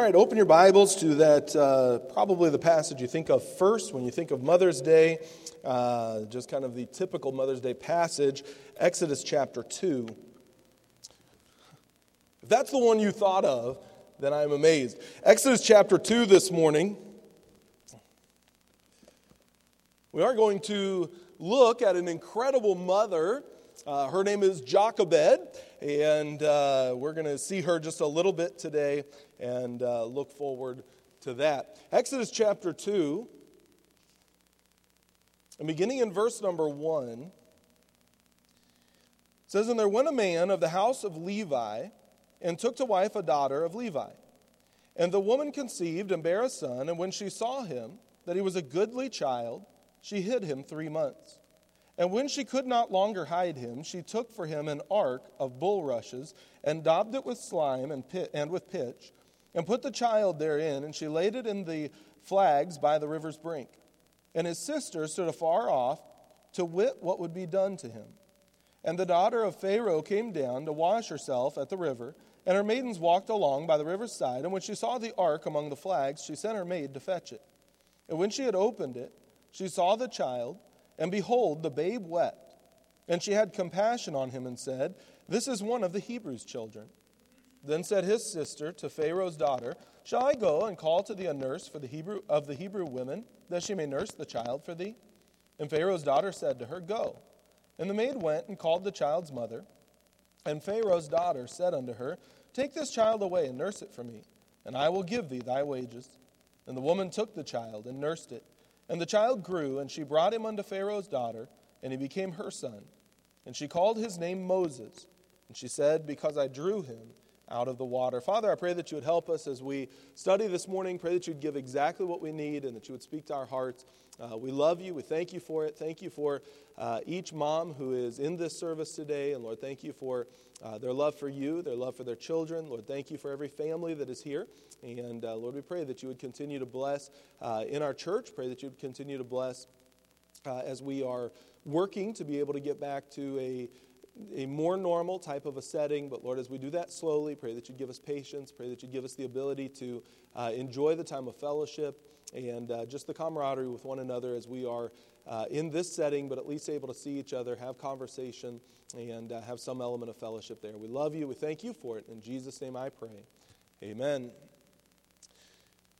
All right, open your Bibles to that, uh, probably the passage you think of first when you think of Mother's Day, uh, just kind of the typical Mother's Day passage, Exodus chapter 2. If that's the one you thought of, then I'm amazed. Exodus chapter 2 this morning. We are going to look at an incredible mother. Uh, her name is Jochebed, and uh, we're going to see her just a little bit today and uh, look forward to that. Exodus chapter 2, and beginning in verse number 1, says, And there went a man of the house of Levi and took to wife a daughter of Levi. And the woman conceived and bare a son, and when she saw him, that he was a goodly child, she hid him three months. And when she could not longer hide him, she took for him an ark of bulrushes and daubed it with slime and, pit, and with pitch and put the child therein, and she laid it in the flags by the river's brink. And his sister stood afar off to wit what would be done to him. And the daughter of Pharaoh came down to wash herself at the river, and her maidens walked along by the river's side. And when she saw the ark among the flags, she sent her maid to fetch it. And when she had opened it, she saw the child, and behold, the babe wept. And she had compassion on him and said, This is one of the Hebrews' children. Then said his sister to Pharaoh's daughter, Shall I go and call to thee a nurse for the Hebrew of the Hebrew women, that she may nurse the child for thee? And Pharaoh's daughter said to her, Go. And the maid went and called the child's mother. And Pharaoh's daughter said unto her, Take this child away and nurse it for me, and I will give thee thy wages. And the woman took the child and nursed it. And the child grew, and she brought him unto Pharaoh's daughter, and he became her son. And she called his name Moses. And she said, Because I drew him out of the water. Father, I pray that you would help us as we study this morning. Pray that you'd give exactly what we need and that you would speak to our hearts. Uh, we love you. We thank you for it. Thank you for uh, each mom who is in this service today. And Lord, thank you for uh, their love for you, their love for their children. Lord, thank you for every family that is here. And uh, Lord, we pray that you would continue to bless uh, in our church. Pray that you would continue to bless uh, as we are working to be able to get back to a a more normal type of a setting. But Lord, as we do that slowly, pray that you'd give us patience. Pray that you'd give us the ability to uh, enjoy the time of fellowship and uh, just the camaraderie with one another as we are uh, in this setting, but at least able to see each other, have conversation, and uh, have some element of fellowship there. We love you. We thank you for it. In Jesus' name I pray. Amen.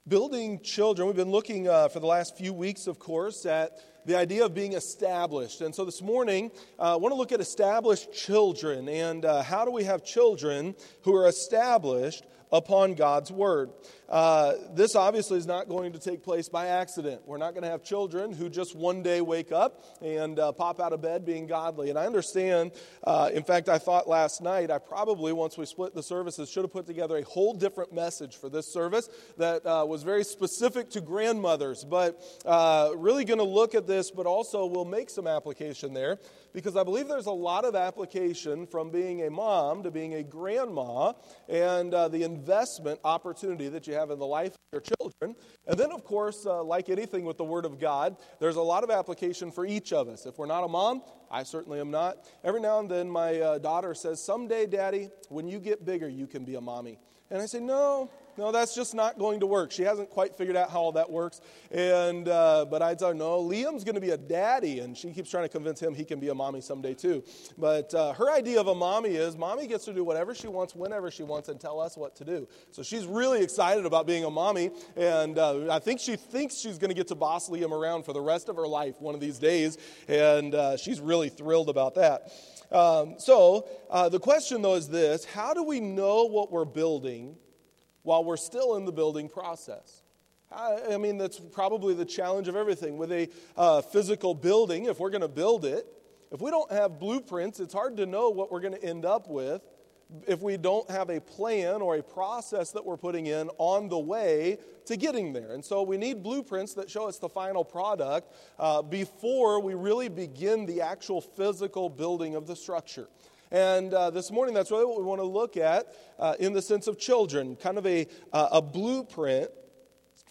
Building children, we've been looking uh, for the last few weeks, of course, at the idea of being established. And so this morning, uh, I want to look at established children and uh, how do we have children who are established upon God's word. Uh, this obviously is not going to take place by accident. We're not going to have children who just one day wake up and uh, pop out of bed being godly. And I understand, uh, in fact, I thought last night, I probably, once we split the services, should have put together a whole different message for this service that uh, was very specific to grandmothers. But uh, really going to look at this, but also we'll make some application there because I believe there's a lot of application from being a mom to being a grandma and uh, the investment opportunity that you have in the life of your children. And then, of course, uh, like anything with the Word of God, there's a lot of application for each of us. If we're not a mom, I certainly am not. Every now and then, my uh, daughter says, Someday, Daddy, when you get bigger, you can be a mommy. And I say, No, no, that's just not going to work. She hasn't quite figured out how all that works. And, uh, but I her, no, Liam's going to be a daddy. And she keeps trying to convince him he can be a mommy someday too. But uh, her idea of a mommy is mommy gets to do whatever she wants, whenever she wants, and tell us what to do. So she's really excited about being a mommy. And uh, I think she thinks she's going to get to boss Liam around for the rest of her life one of these days. And uh, she's really thrilled about that. Um, so uh, the question, though, is this How do we know what we're building? While we're still in the building process. I, mean, that's probably the challenge of everything. With a uh, physical building, if we're going to build it, if we don't have blueprints, it's hard to know what we're going to end up with if we don't have a plan or a process that we're putting in on the way to getting there. And so we need blueprints that show us the final product uh, before we really begin the actual physical building of the structure. And uh, this morning, that's really what we want to look at uh, in the sense of children, kind of a, uh, a blueprint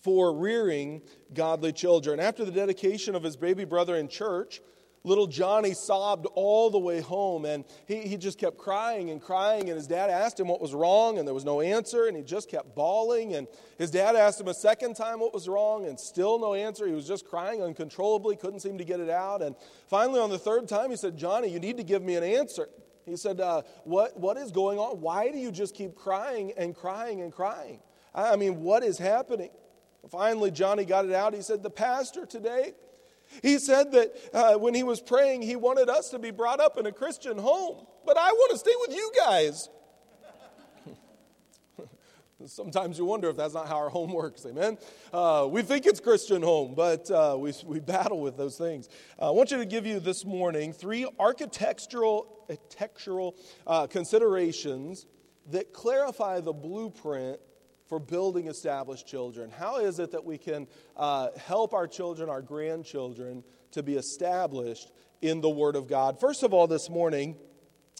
for rearing godly children. After the dedication of his baby brother in church, Little Johnny sobbed all the way home, and he, he just kept crying and crying. And his dad asked him what was wrong, and there was no answer, and he just kept bawling. And his dad asked him a second time what was wrong, and still no answer. He was just crying uncontrollably, couldn't seem to get it out. And finally, on the third time, he said, Johnny, you need to give me an answer. He said, uh, what, what is going on? Why do you just keep crying and crying and crying? I mean, what is happening? Finally, Johnny got it out. He said, The pastor today, he said that uh, when he was praying, he wanted us to be brought up in a Christian home, but I want to stay with you guys. Sometimes you wonder if that's not how our home works, amen? Uh, we think it's Christian home, but uh, we, we battle with those things. Uh, I want you to give you this morning three architectural, architectural uh, considerations that clarify the blueprint for building established children. How is it that we can uh, help our children, our grandchildren, to be established in the Word of God? First of all, this morning,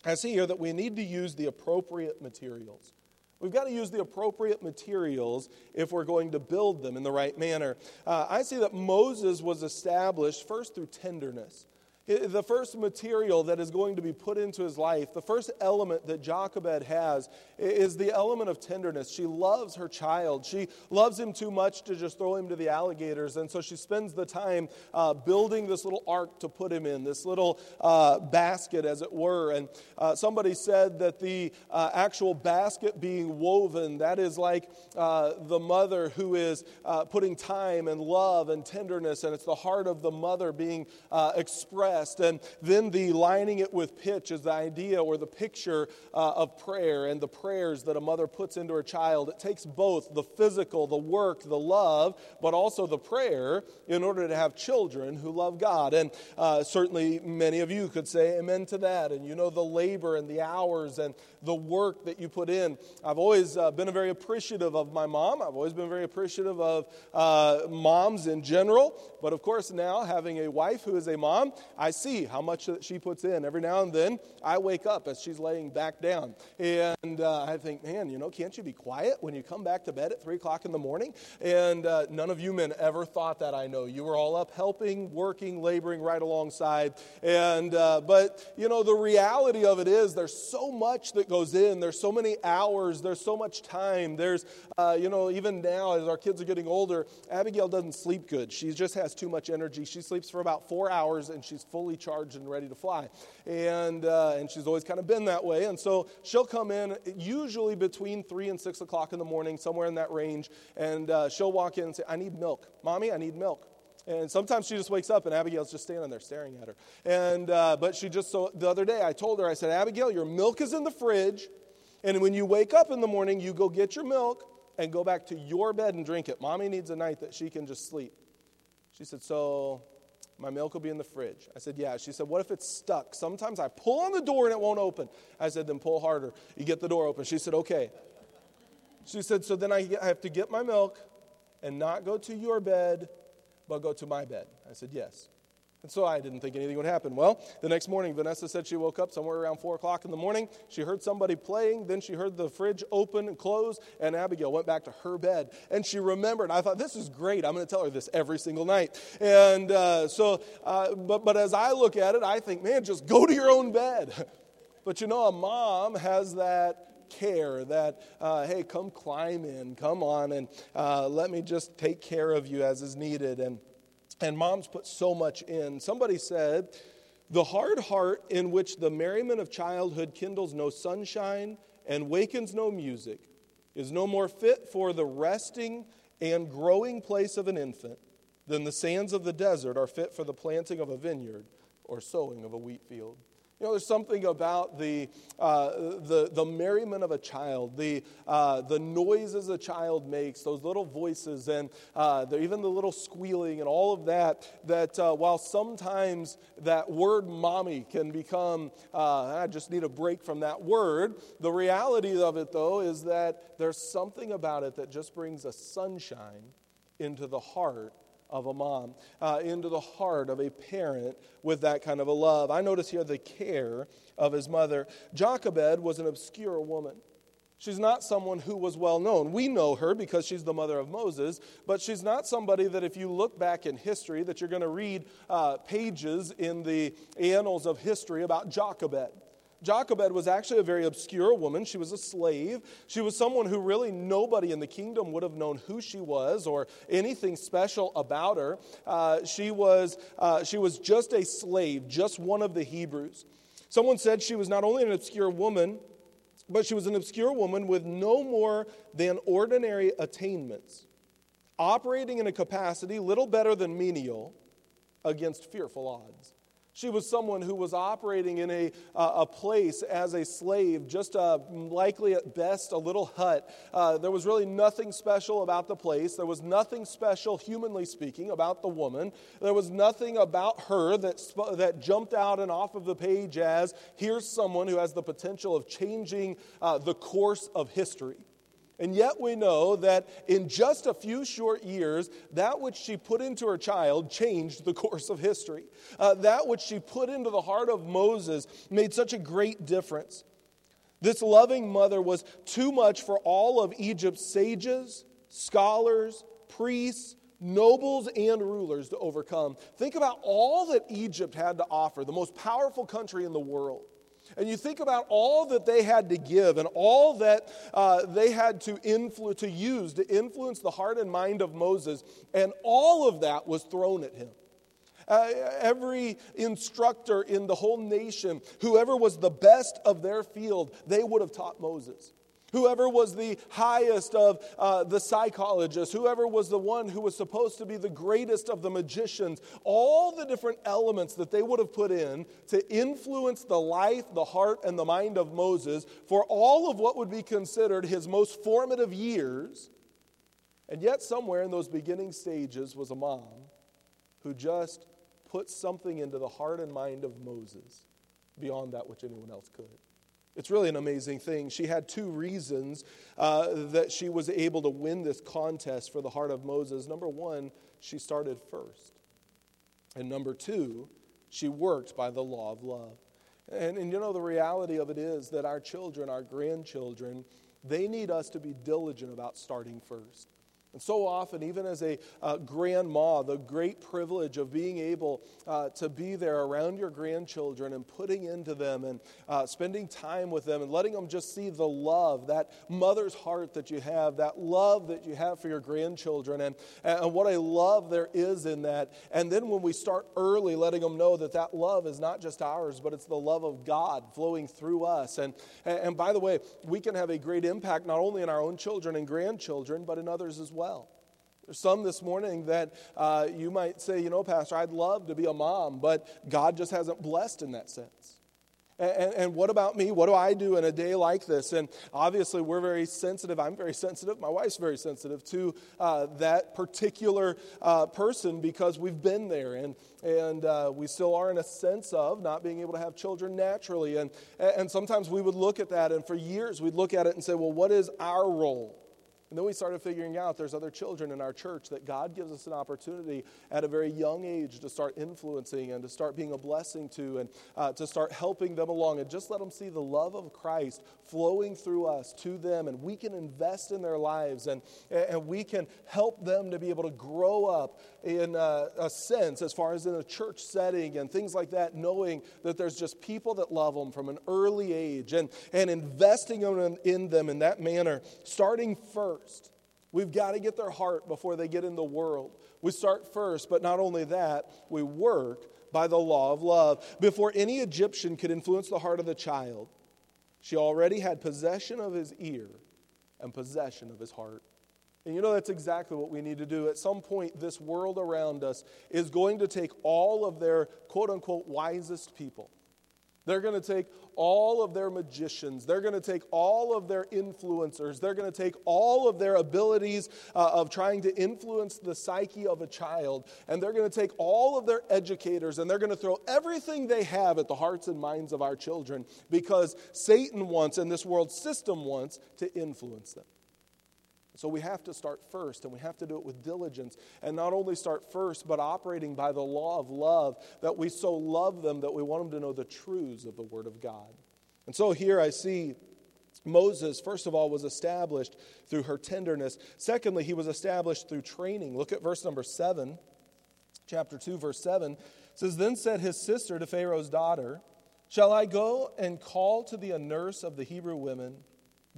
I see here that we need to use the appropriate materials. We've got to use the appropriate materials if we're going to build them in the right manner. Uh, I see that Moses was established first through tenderness the first material that is going to be put into his life, the first element that Jochebed has is the element of tenderness. She loves her child. She loves him too much to just throw him to the alligators. And so she spends the time uh, building this little ark to put him in, this little uh, basket, as it were. And uh, somebody said that the uh, actual basket being woven, that is like uh, the mother who is uh, putting time and love and tenderness, and it's the heart of the mother being expressed and then the lining it with pitch is the idea or the picture uh, of prayer and the prayers that a mother puts into her child. It takes both the physical, the work, the love, but also the prayer in order to have children who love God. And uh, certainly many of you could say amen to that. And you know the labor and the hours and the work that you put in. I've always uh, been very appreciative of my mom. I've always been very appreciative of uh, moms in general. But of course, now having a wife who is a mom, I see how much she puts in. Every now and then, I wake up as she's laying back down. And uh, I think, man, you know, can't you be quiet when you come back to bed at 3 o'clock in the morning? And uh, none of you men ever thought that, I know. You were all up helping, working, laboring right alongside. And, uh, but, you know, the reality of it is there's so much that goes in. There's so many hours. There's so much time. There's, uh, you know, even now as our kids are getting older, Abigail doesn't sleep good. She just has too much energy. She sleeps for about four hours and she's fully charged and ready to fly. And, uh, and she's always kind of been that way. And so she'll come in usually between three and six o'clock in the morning, somewhere in that range. And uh, she'll walk in and say, I need milk. Mommy, I need milk. And sometimes she just wakes up and Abigail's just standing there staring at her. And, uh, but she just, so the other day I told her, I said, Abigail, your milk is in the fridge. And when you wake up in the morning, you go get your milk and go back to your bed and drink it. Mommy needs a night that she can just sleep. She said, So my milk will be in the fridge. I said, Yeah. She said, What if it's stuck? Sometimes I pull on the door and it won't open. I said, Then pull harder. You get the door open. She said, Okay. She said, So then I have to get my milk and not go to your bed but go to my bed? I said, Yes. And so I didn't think anything would happen. Well, the next morning, Vanessa said she woke up somewhere around 4 o'clock in the morning. She heard somebody playing. Then she heard the fridge open and close, and Abigail went back to her bed. And she remembered. I thought, this is great. I'm going to tell her this every single night. And uh, so, uh, but, but as I look at it, I think, man, just go to your own bed. But you know, a mom has that care that, uh, hey, come climb in, come on, and uh, let me just take care of you as is needed. And, and moms put so much in. Somebody said, the hard heart in which the merriment of childhood kindles no sunshine and wakens no music is no more fit for the resting and growing place of an infant than the sands of the desert are fit for the planting of a vineyard or sowing of a wheat field. You know, there's something about the, uh, the, the merriment of a child, the, uh, the noises a child makes, those little voices, and uh, even the little squealing and all of that, that uh, while sometimes that word mommy can become, uh, I just need a break from that word, the reality of it, though, is that there's something about it that just brings a sunshine into the heart of a mom, uh, into the heart of a parent with that kind of a love. I notice here the care of his mother. Jochebed was an obscure woman. She's not someone who was well known. We know her because she's the mother of Moses, but she's not somebody that if you look back in history that you're going to read uh, pages in the annals of history about Jochebed. Jochebed was actually a very obscure woman. She was a slave. She was someone who really nobody in the kingdom would have known who she was or anything special about her. Uh, she, was, uh, she was just a slave, just one of the Hebrews. Someone said she was not only an obscure woman, but she was an obscure woman with no more than ordinary attainments, operating in a capacity little better than menial against fearful odds. She was someone who was operating in a, uh, a place as a slave, just a, likely at best a little hut. Uh, there was really nothing special about the place. There was nothing special, humanly speaking, about the woman. There was nothing about her that, sp- that jumped out and off of the page as here's someone who has the potential of changing uh, the course of history. And yet we know that in just a few short years, that which she put into her child changed the course of history. Uh, that which she put into the heart of Moses made such a great difference. This loving mother was too much for all of Egypt's sages, scholars, priests, nobles, and rulers to overcome. Think about all that Egypt had to offer, the most powerful country in the world. And you think about all that they had to give and all that uh, they had to, influ- to use to influence the heart and mind of Moses, and all of that was thrown at him. Uh, every instructor in the whole nation, whoever was the best of their field, they would have taught Moses. Whoever was the highest of uh, the psychologists, whoever was the one who was supposed to be the greatest of the magicians, all the different elements that they would have put in to influence the life, the heart, and the mind of Moses for all of what would be considered his most formative years. And yet, somewhere in those beginning stages was a mom who just put something into the heart and mind of Moses beyond that which anyone else could. It's really an amazing thing. She had two reasons uh, that she was able to win this contest for the heart of Moses. Number one, she started first. And number two, she worked by the law of love. And, and you know, the reality of it is that our children, our grandchildren, they need us to be diligent about starting first. And so often, even as a uh, grandma, the great privilege of being able uh, to be there around your grandchildren and putting into them and uh, spending time with them and letting them just see the love, that mother's heart that you have, that love that you have for your grandchildren, and, and what a love there is in that. And then when we start early, letting them know that that love is not just ours, but it's the love of God flowing through us. And, and by the way, we can have a great impact not only in our own children and grandchildren, but in others as well well. There's some this morning that uh, you might say, you know, Pastor, I'd love to be a mom, but God just hasn't blessed in that sense. And, and, what about me? What do I do in a day like this? And obviously, we're very sensitive. I'm very sensitive. My wife's very sensitive to uh, that particular uh, person because we've been there. And, and uh, we still are in a sense of not being able to have children naturally. And, and sometimes we would look at that, and for years, we'd look at it and say, well, what is our role? And then we started figuring out there's other children in our church that God gives us an opportunity at a very young age to start influencing and to start being a blessing to and uh, to start helping them along and just let them see the love of Christ flowing through us to them. And we can invest in their lives and, and we can help them to be able to grow up in a, a sense as far as in a church setting and things like that, knowing that there's just people that love them from an early age and, and investing in, in them in that manner, starting first first. We've got to get their heart before they get in the world. We start first, but not only that, we work by the law of love. Before any Egyptian could influence the heart of the child, she already had possession of his ear and possession of his heart. And you know, that's exactly what we need to do. At some point, this world around us is going to take all of their quote unquote wisest people they're going to take all of their magicians. They're going to take all of their influencers. They're going to take all of their abilities uh, of trying to influence the psyche of a child. And they're going to take all of their educators and they're going to throw everything they have at the hearts and minds of our children because Satan wants and this world system wants to influence them. So we have to start first, and we have to do it with diligence. And not only start first, but operating by the law of love, that we so love them that we want them to know the truths of the Word of God. And so here I see Moses, first of all, was established through her tenderness. Secondly, he was established through training. Look at verse number 7, chapter 2, verse 7. It says, Then said his sister to Pharaoh's daughter, Shall I go and call to thee a nurse of the Hebrew women?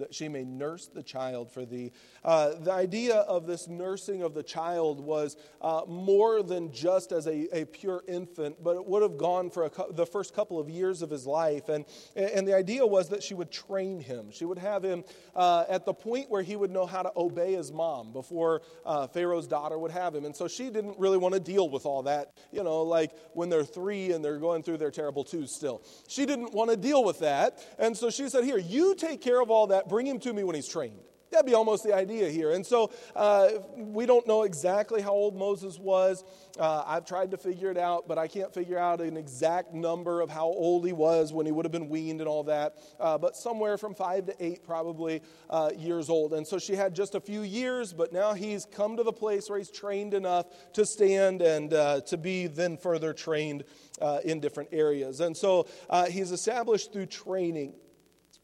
That she may nurse the child for thee. Uh, the idea of this nursing of the child was uh, more than just as a, a, pure infant, but it would have gone for co- the first couple of years of his life. And, and the idea was that she would train him. She would have him uh, at the point where he would know how to obey his mom before uh, Pharaoh's daughter would have him. And so she didn't really want to deal with all that, you know, like when they're three and they're going through their terrible twos still. She didn't want to deal with that. And so she said, Here, you take care of all that bring him to me when he's trained. That'd be almost the idea here. And so uh, we don't know exactly how old Moses was. Uh, I've tried to figure it out, but I can't figure out an exact number of how old he was when he would have been weaned and all that. Uh, but somewhere from five to eight, probably uh, years old. And so she had just a few years, but now he's come to the place where he's trained enough to stand and uh, to be then further trained uh, in different areas. And so he's established through training.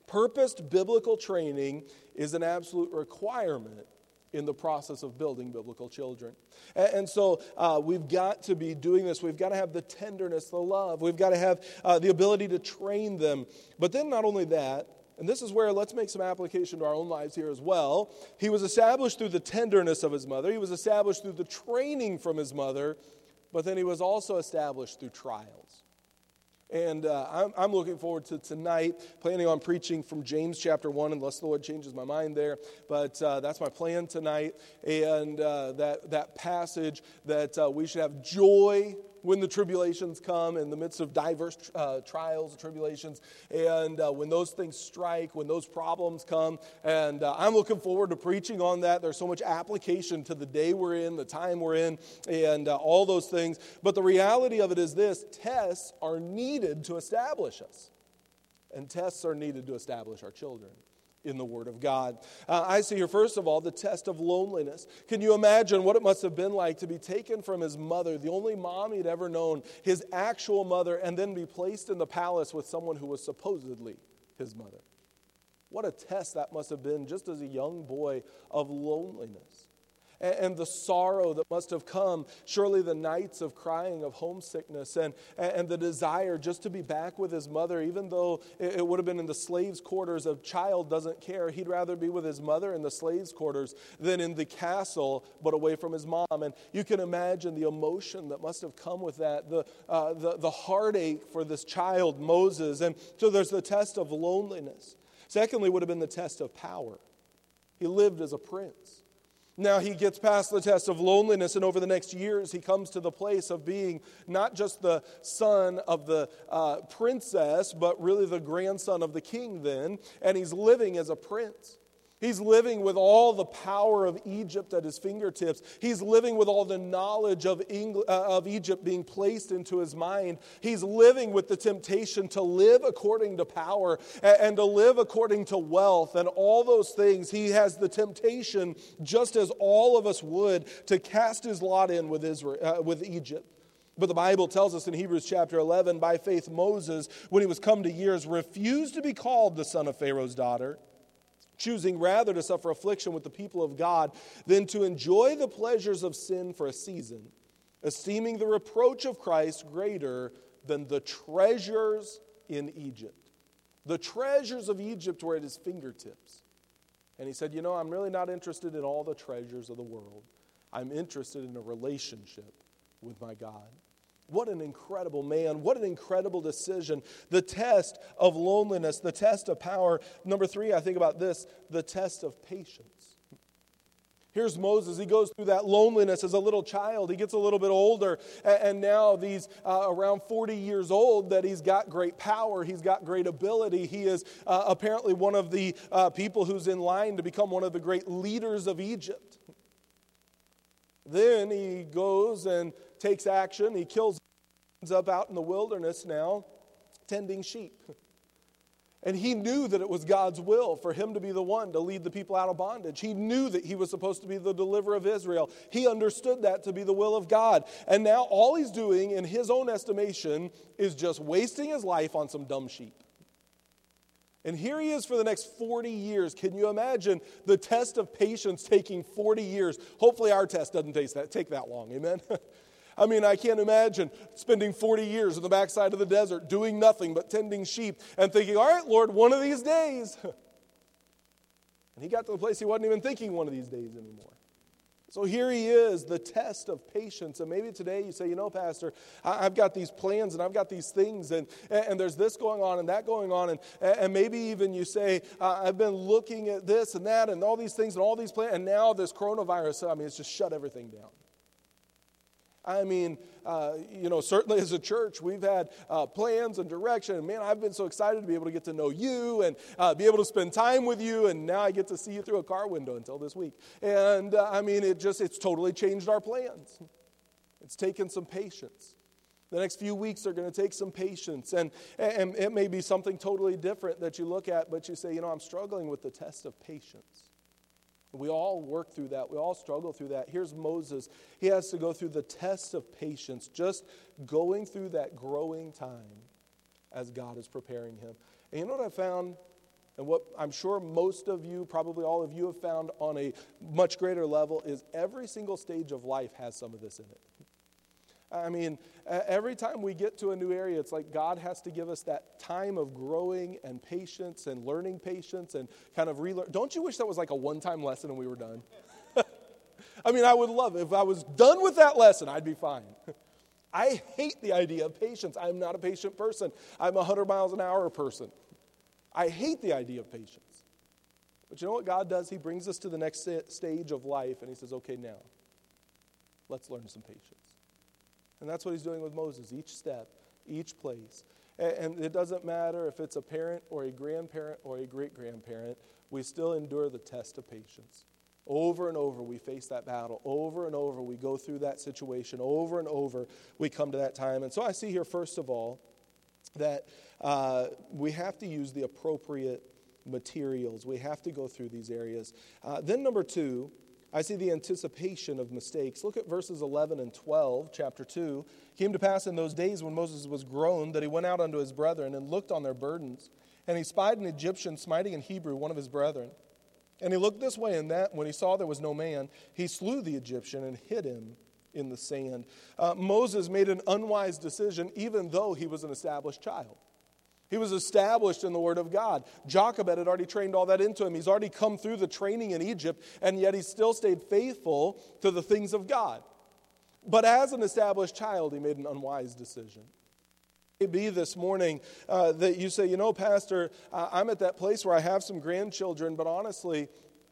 Purposed biblical training is an absolute requirement in the process of building biblical children. And, and so uh, we've got to be doing this. We've got to have the tenderness, the love. We've got to have uh, the ability to train them. But then, not only that, and this is where let's make some application to our own lives here as well. He was established through the tenderness of his mother, he was established through the training from his mother, but then he was also established through trials. And uh, I'm, I'm, looking forward to tonight, planning on preaching from James chapter 1, unless the Lord changes my mind there. But uh, that's my plan tonight. And uh, that, that passage that uh, we should have joy when the tribulations come in the midst of diverse uh, trials and tribulations, and uh, when those things strike, when those problems come. And uh, I'm looking forward to preaching on that. There's so much application to the day we're in, the time we're in, and uh, all those things. But the reality of it is this tests are needed to establish us, and tests are needed to establish our children in the Word of God. Uh, I see here, first of all, the test of loneliness. Can you imagine what it must have been like to be taken from his mother, the only mom he'd ever known, his actual mother, and then be placed in the palace with someone who was supposedly his mother? What a test that must have been just as a young boy of loneliness and, the sorrow that must have come, surely the nights of crying, of homesickness, and, and the desire just to be back with his mother, even though it, would have been in the slaves' quarters. A child doesn't care. He'd rather be with his mother in the slaves' quarters than in the castle, but away from his mom. And you can imagine the emotion that must have come with that, the, uh, the, the heartache for this child, Moses. And so there's the test of loneliness. Secondly, would have been the test of power. He lived as a prince. Now he gets past the test of loneliness, and over the next years, he comes to the place of being not just the son of the uh, princess, but really the grandson of the king, then, and he's living as a prince. He's living with all the power of Egypt at his fingertips. He's living with all the knowledge of, Engl- uh, of Egypt being placed into his mind. He's living with the temptation to live according to power and, and to live according to wealth and all those things. He has the temptation, just as all of us would, to cast his lot in with, Israel, uh, with Egypt. But the Bible tells us in Hebrews chapter 11 by faith, Moses, when he was come to years, refused to be called the son of Pharaoh's daughter choosing rather to suffer affliction with the people of God than to enjoy the pleasures of sin for a season, esteeming the reproach of Christ greater than the treasures in Egypt. The treasures of Egypt were at his fingertips. And he said, You know, I'm really not interested in all the treasures of the world. I'm interested in a relationship with my God. What an incredible man. What an incredible decision. The test of loneliness, the test of power. Number three, I think about this the test of patience. Here's Moses. He goes through that loneliness as a little child. He gets a little bit older, and now these uh, around 40 years old, that he's got great power. He's got great ability. He is uh, apparently one of the uh, people who's in line to become one of the great leaders of Egypt. Then he goes and takes action. He kills ends up out in the wilderness now tending sheep. And he knew that it was God's will for him to be the one to lead the people out of bondage. He knew that he was supposed to be the deliverer of Israel. He understood that to be the will of God. And now all he's doing, in his own estimation, is just wasting his life on some dumb sheep. And here he is for the next 40 years. Can you imagine the test of patience taking 40 years? Hopefully, our test doesn't take that, take that long. Amen? I mean, I can't imagine spending 40 years in the backside of the desert doing nothing but tending sheep and thinking, all right, Lord, one of these days. And he got to the place he wasn't even thinking one of these days anymore. So here he is, the test of patience. And maybe today you say, you know, Pastor, I've got these plans and I've got these things, and, and there's this going on and that going on. And, and maybe even you say, I've been looking at this and that and all these things and all these plans, and now this coronavirus, I mean, it's just shut everything down. I mean, uh, you know, certainly as a church, we've had uh, plans and direction. And man, I've been so excited to be able to get to know you and uh, be able to spend time with you. And now I get to see you through a car window until this week. And uh, I mean, it just, it's totally changed our plans. It's taken some patience. The next few weeks are going to take some patience. And, and it may be something totally different that you look at, but you say, you know, I'm struggling with the test of patience. We all work through that. We all struggle through that. Here's Moses. He has to go through the test of patience, just going through that growing time as God is preparing him. And you know what I found? And what I'm sure most of you, probably all of you, have found on a much greater level is every single stage of life has some of this in it. I mean, every time we get to a new area, it's like God has to give us that time of growing and patience and learning patience and kind of relearn. Don't you wish that was like a one time lesson and we were done? I mean, I would love it. If I was done with that lesson, I'd be fine. I hate the idea of patience. I'm not a patient person, I'm a 100 miles an hour person. I hate the idea of patience. But you know what God does? He brings us to the next stage of life and He says, okay, now, let's learn some patience. And that's what he's doing with Moses, each step, each place. And it doesn't matter if it's a parent or a grandparent or a great grandparent, we still endure the test of patience. Over and over, we face that battle. Over and over, we go through that situation. Over and over, we come to that time. And so I see here, first of all, that uh, we have to use the appropriate materials. We have to go through these areas. Uh, then, number two, I see the anticipation of mistakes. Look at verses 11 and 12, chapter 2. It came to pass in those days when Moses was grown that he went out unto his brethren and looked on their burdens. And he spied an Egyptian smiting an Hebrew, one of his brethren. And he looked this way and that. When he saw there was no man, he slew the Egyptian and hid him in the sand. Uh, Moses made an unwise decision, even though he was an established child. He was established in the Word of God. Jochebed had already trained all that into him. He's already come through the training in Egypt, and yet he still stayed faithful to the things of God. But as an established child, he made an unwise decision. It be this morning uh, that you say, you know, Pastor, uh, I'm at that place where I have some grandchildren, but honestly,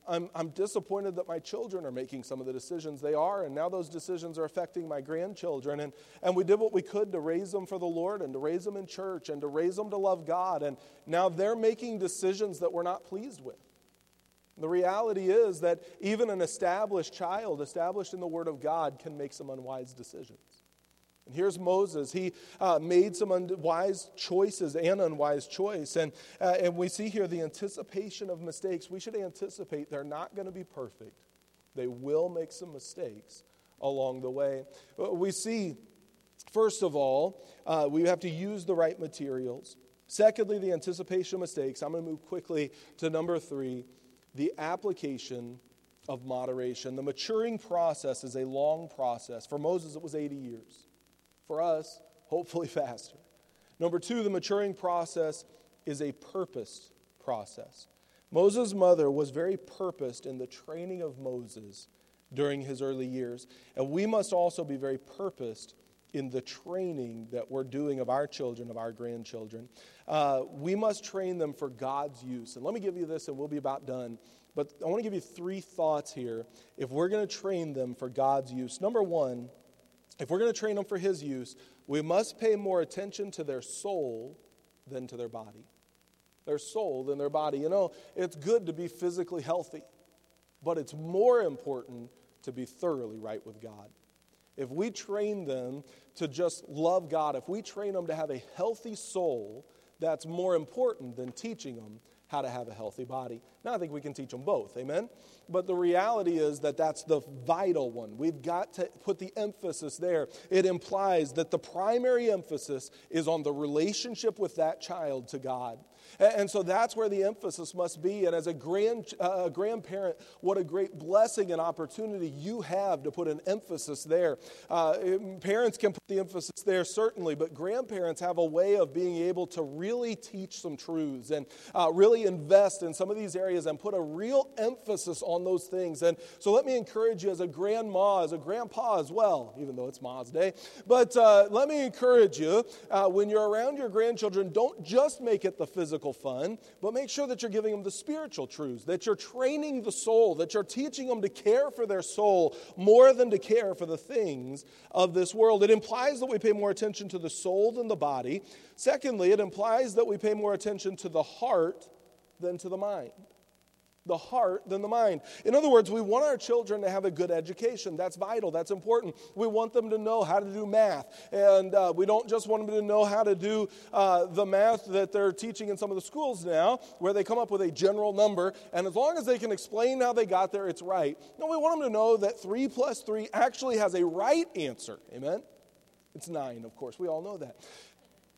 I'm, I'm disappointed that my children are making some of the decisions they are, and now those decisions are affecting my grandchildren. And, and we did what we could to raise them for the Lord and to raise them in church and to raise them to love God. And now they're making decisions that we're not pleased with. The reality is that even an established child, established in the Word of God, can make some unwise decisions. And here's Moses. He uh, made some unwise choices and unwise choice. And, uh, and we see here the anticipation of mistakes. We should anticipate they're not going to be perfect, they will make some mistakes along the way. Uh, we see, first of all, uh, we have to use the right materials. Secondly, the anticipation of mistakes. I'm going to move quickly to number three the application of moderation. The maturing process is a long process. For Moses, it was 80 years. For us, hopefully faster. Number two, the maturing process is a purposed process. Moses' mother was very purposed in the training of Moses during his early years. And we must also be very purposed in the training that we're doing of our children, of our grandchildren. Uh, we must train them for God's use. And let me give you this, and we'll be about done. But I want to give you three thoughts here if we're going to train them for God's use. Number one, if we're going to train them for His use, we must pay more attention to their soul than to their body. Their soul than their body. You know, it's good to be physically healthy, but it's more important to be thoroughly right with God. If we train them to just love God, if we train them to have a healthy soul, that's more important than teaching them how to have a healthy body. Now, I think we can teach them both, amen? But the reality is that that's the vital one. We've got to put the emphasis there. It implies that the primary emphasis is on the relationship with that child to God. And so that's where the emphasis must be. And as a grand, uh, grandparent, what a great blessing and opportunity you have to put an emphasis there. Uh, parents can put the emphasis there, certainly, but grandparents have a way of being able to really teach some truths and uh, really invest in some of these areas and put a real emphasis on those things. And so let me encourage you as a grandma, as a grandpa as well, even though it's Ma's Day, but uh, let me encourage you uh, when you're around your grandchildren, don't just make it the physical physical fun, but make sure that you're giving them the spiritual truths, that you're training the soul, that you're teaching them to care for their soul more than to care for the things of this world. It implies that we pay more attention to the soul than the body. Secondly, it implies that we pay more attention to the heart than to the mind the heart than the mind. In other words, we want our children to have a good education. That's vital, that's important. We want them to know how to do math. And uh, we don't just want them to know how to do uh, the math that they're teaching in some of the schools now, where they come up with a general number. And as long as they can explain how they got there, it's right. No, we want them to know that 3 plus 3 actually has a right answer. Amen? It's 9, of course. We all know that.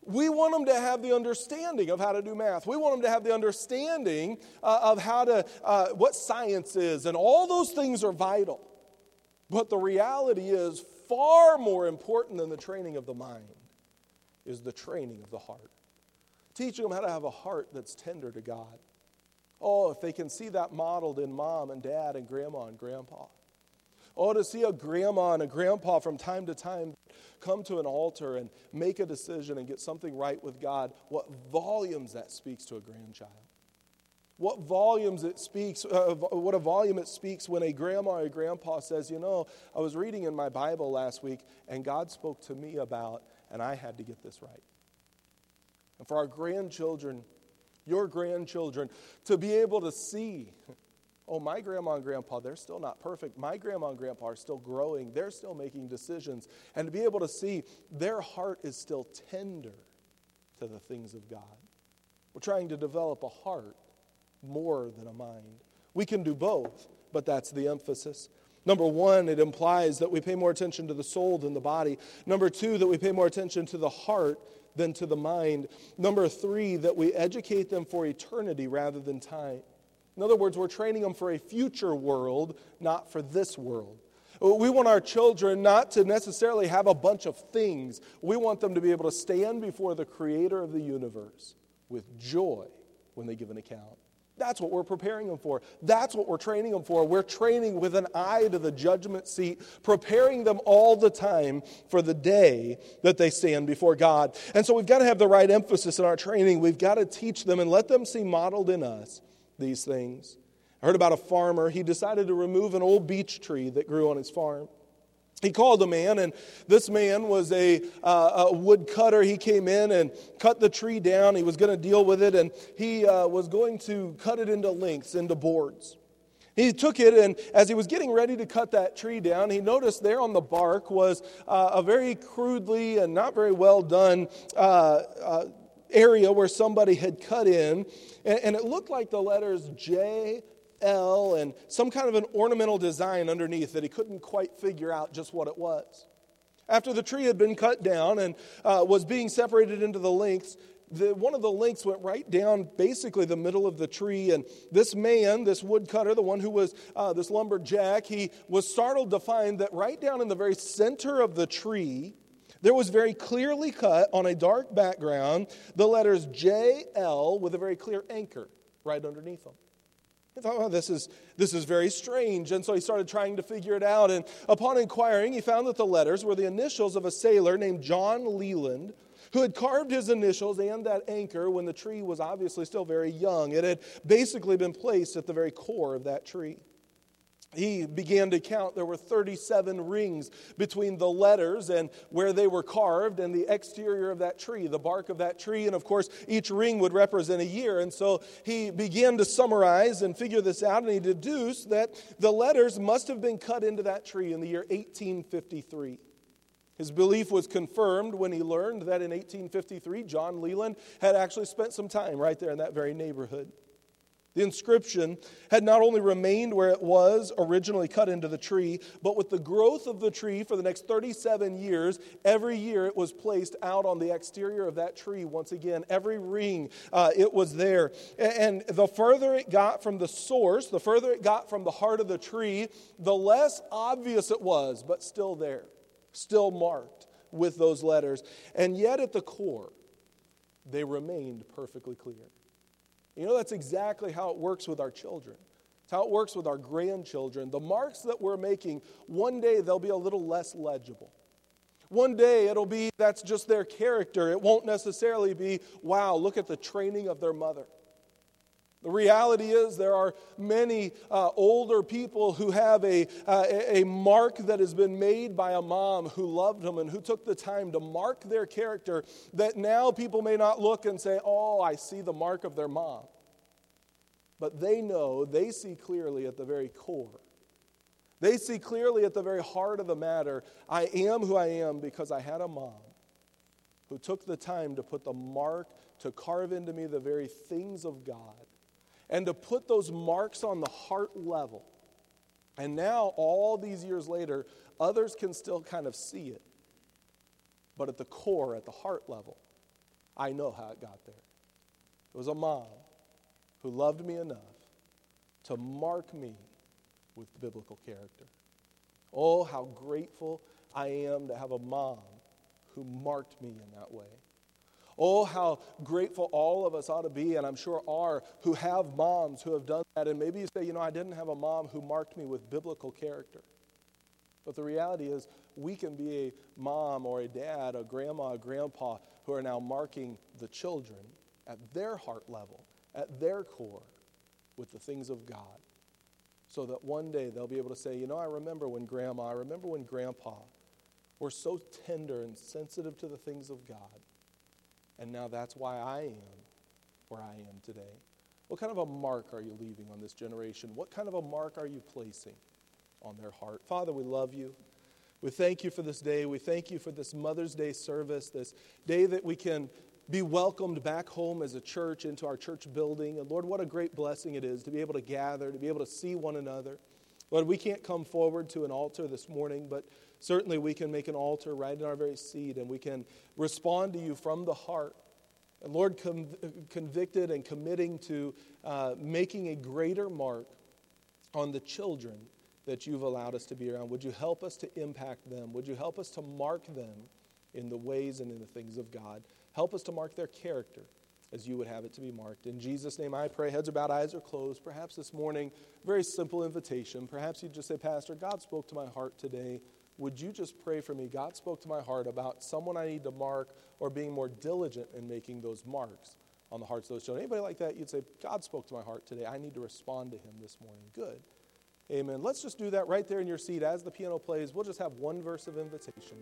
We want them to have the understanding of how to do math. We want them to have the understanding uh, of how to, uh, what science is, and all those things are vital. But the reality is, far more important than the training of the mind is the training of the heart. Teaching them how to have a heart that's tender to God. Oh, if they can see that modeled in mom and dad and grandma and grandpa. Oh, to see a grandma and a grandpa from time to time come to an altar and make a decision and get something right with God, what volumes that speaks to a grandchild. What volumes it speaks, uh, what a volume it speaks when a grandma or a grandpa says, You know, I was reading in my Bible last week and God spoke to me about, and I had to get this right. And for our grandchildren, your grandchildren, to be able to see Oh, my grandma and grandpa, they're still not perfect. My grandma and grandpa are still growing. They're still making decisions. And to be able to see their heart is still tender to the things of God. We're trying to develop a heart more than a mind. We can do both, but that's the emphasis. Number one, it implies that we pay more attention to the soul than the body. Number two, that we pay more attention to the heart than to the mind. Number three, that we educate them for eternity rather than time. In other words, we're training them for a future world, not for this world. We want our children not to necessarily have a bunch of things. We want them to be able to stand before the creator of the universe with joy when they give an account. That's what we're preparing them for. That's what we're training them for. We're training with an eye to the judgment seat, preparing them all the time for the day that they stand before God. And so we've got to have the right emphasis in our training. We've got to teach them and let them see modeled in us these things. I heard about a farmer. He decided to remove an old beech tree that grew on his farm. He called a man, and this man was a, uh, a woodcutter. He came in and cut the tree down. He was going to deal with it, and he uh, was going to cut it into lengths, into boards. He took it, and as he was getting ready to cut that tree down, he noticed there on the bark was uh, a very crudely and not very well done uh, uh, area where somebody had cut in, and, and it looked like the letters J, L, and some kind of an ornamental design underneath that he couldn't quite figure out just what it was. After the tree had been cut down and uh, was being separated into the lengths, the, one of the links went right down basically the middle of the tree. And this man, this woodcutter, the one who was uh, this lumberjack, he was startled to find that right down in the very center of the tree, there was very clearly cut on a dark background the letters JL with a very clear anchor right underneath them. He thought, well, this is, this is very strange. And so he started trying to figure it out. And upon inquiring, he found that the letters were the initials of a sailor named John Leland, who had carved his initials and that anchor when the tree was obviously still very young. It had basically been placed at the very core of that tree he began to count. There were 37 rings between the letters and where they were carved and the exterior of that tree, the bark of that tree. And of course, each ring would represent a year. And so he began to summarize and figure this out. And he deduced that the letters must have been cut into that tree in the year 1853. His belief was confirmed when he learned that in 1853, John Leland had actually spent some time right there in that very neighborhood. The inscription had not only remained where it was originally cut into the tree, but with the growth of the tree for the next 37 years, every year it was placed out on the exterior of that tree once again. Every ring, uh, it was there. And the further it got from the source, the further it got from the heart of the tree, the less obvious it was, but still there, still marked with those letters. And yet at the core, they remained perfectly clear. You know, that's exactly how it works with our children. It's how it works with our grandchildren. The marks that we're making, one day they'll be a little less legible. One day it'll be that's just their character. It won't necessarily be, wow, look at the training of their mother. The reality is, there are many uh, older people who have a, uh, a mark that has been made by a mom who loved them and who took the time to mark their character that now people may not look and say, Oh, I see the mark of their mom. But they know, they see clearly at the very core. They see clearly at the very heart of the matter I am who I am because I had a mom who took the time to put the mark, to carve into me the very things of God and to put those marks on the heart level. And now, all these years later, others can still kind of see it. But at the core, at the heart level, I know how it got there. It was a mom who loved me enough to mark me with biblical character. Oh, how grateful I am to have a mom who marked me in that way. Oh, how grateful all of us ought to be, and I'm sure are, who have moms who have done that. And maybe you say, you know, I didn't have a mom who marked me with biblical character. But the reality is, we can be a mom or a dad, a grandma, a grandpa who are now marking the children at their heart level, at their core, with the things of God. So that one day they'll be able to say, you know, I remember when grandma, I remember when grandpa were so tender and sensitive to the things of God. And now that's why I am where I am today. What kind of a mark are you leaving on this generation? What kind of a mark are you placing on their heart? Father, we love you. We thank you for this day. We thank you for this Mother's Day service, this day that we can be welcomed back home as a church into our church building. And Lord, what a great blessing it is to be able to gather, to be able to see one another. Lord, we can't come forward to an altar this morning, but certainly we can make an altar right in our very seat and we can respond to you from the heart. And Lord, convicted and committing to uh, making a greater mark on the children that you've allowed us to be around. Would you help us to impact them? Would you help us to mark them in the ways and in the things of God? Help us to mark their character as you would have it to be marked. In Jesus' name I pray. Heads are bowed, eyes are closed. Perhaps this morning, very simple invitation. Perhaps you just say, Pastor, God spoke to my heart today would you just pray for me? God spoke to my heart about someone I need to mark or being more diligent in making those marks on the hearts of those children. Anybody like that? You'd say, God spoke to my heart today. I need to respond to him this morning. Good. Amen. Let's just do that right there in your seat as the piano plays. We'll just have one verse of invitation.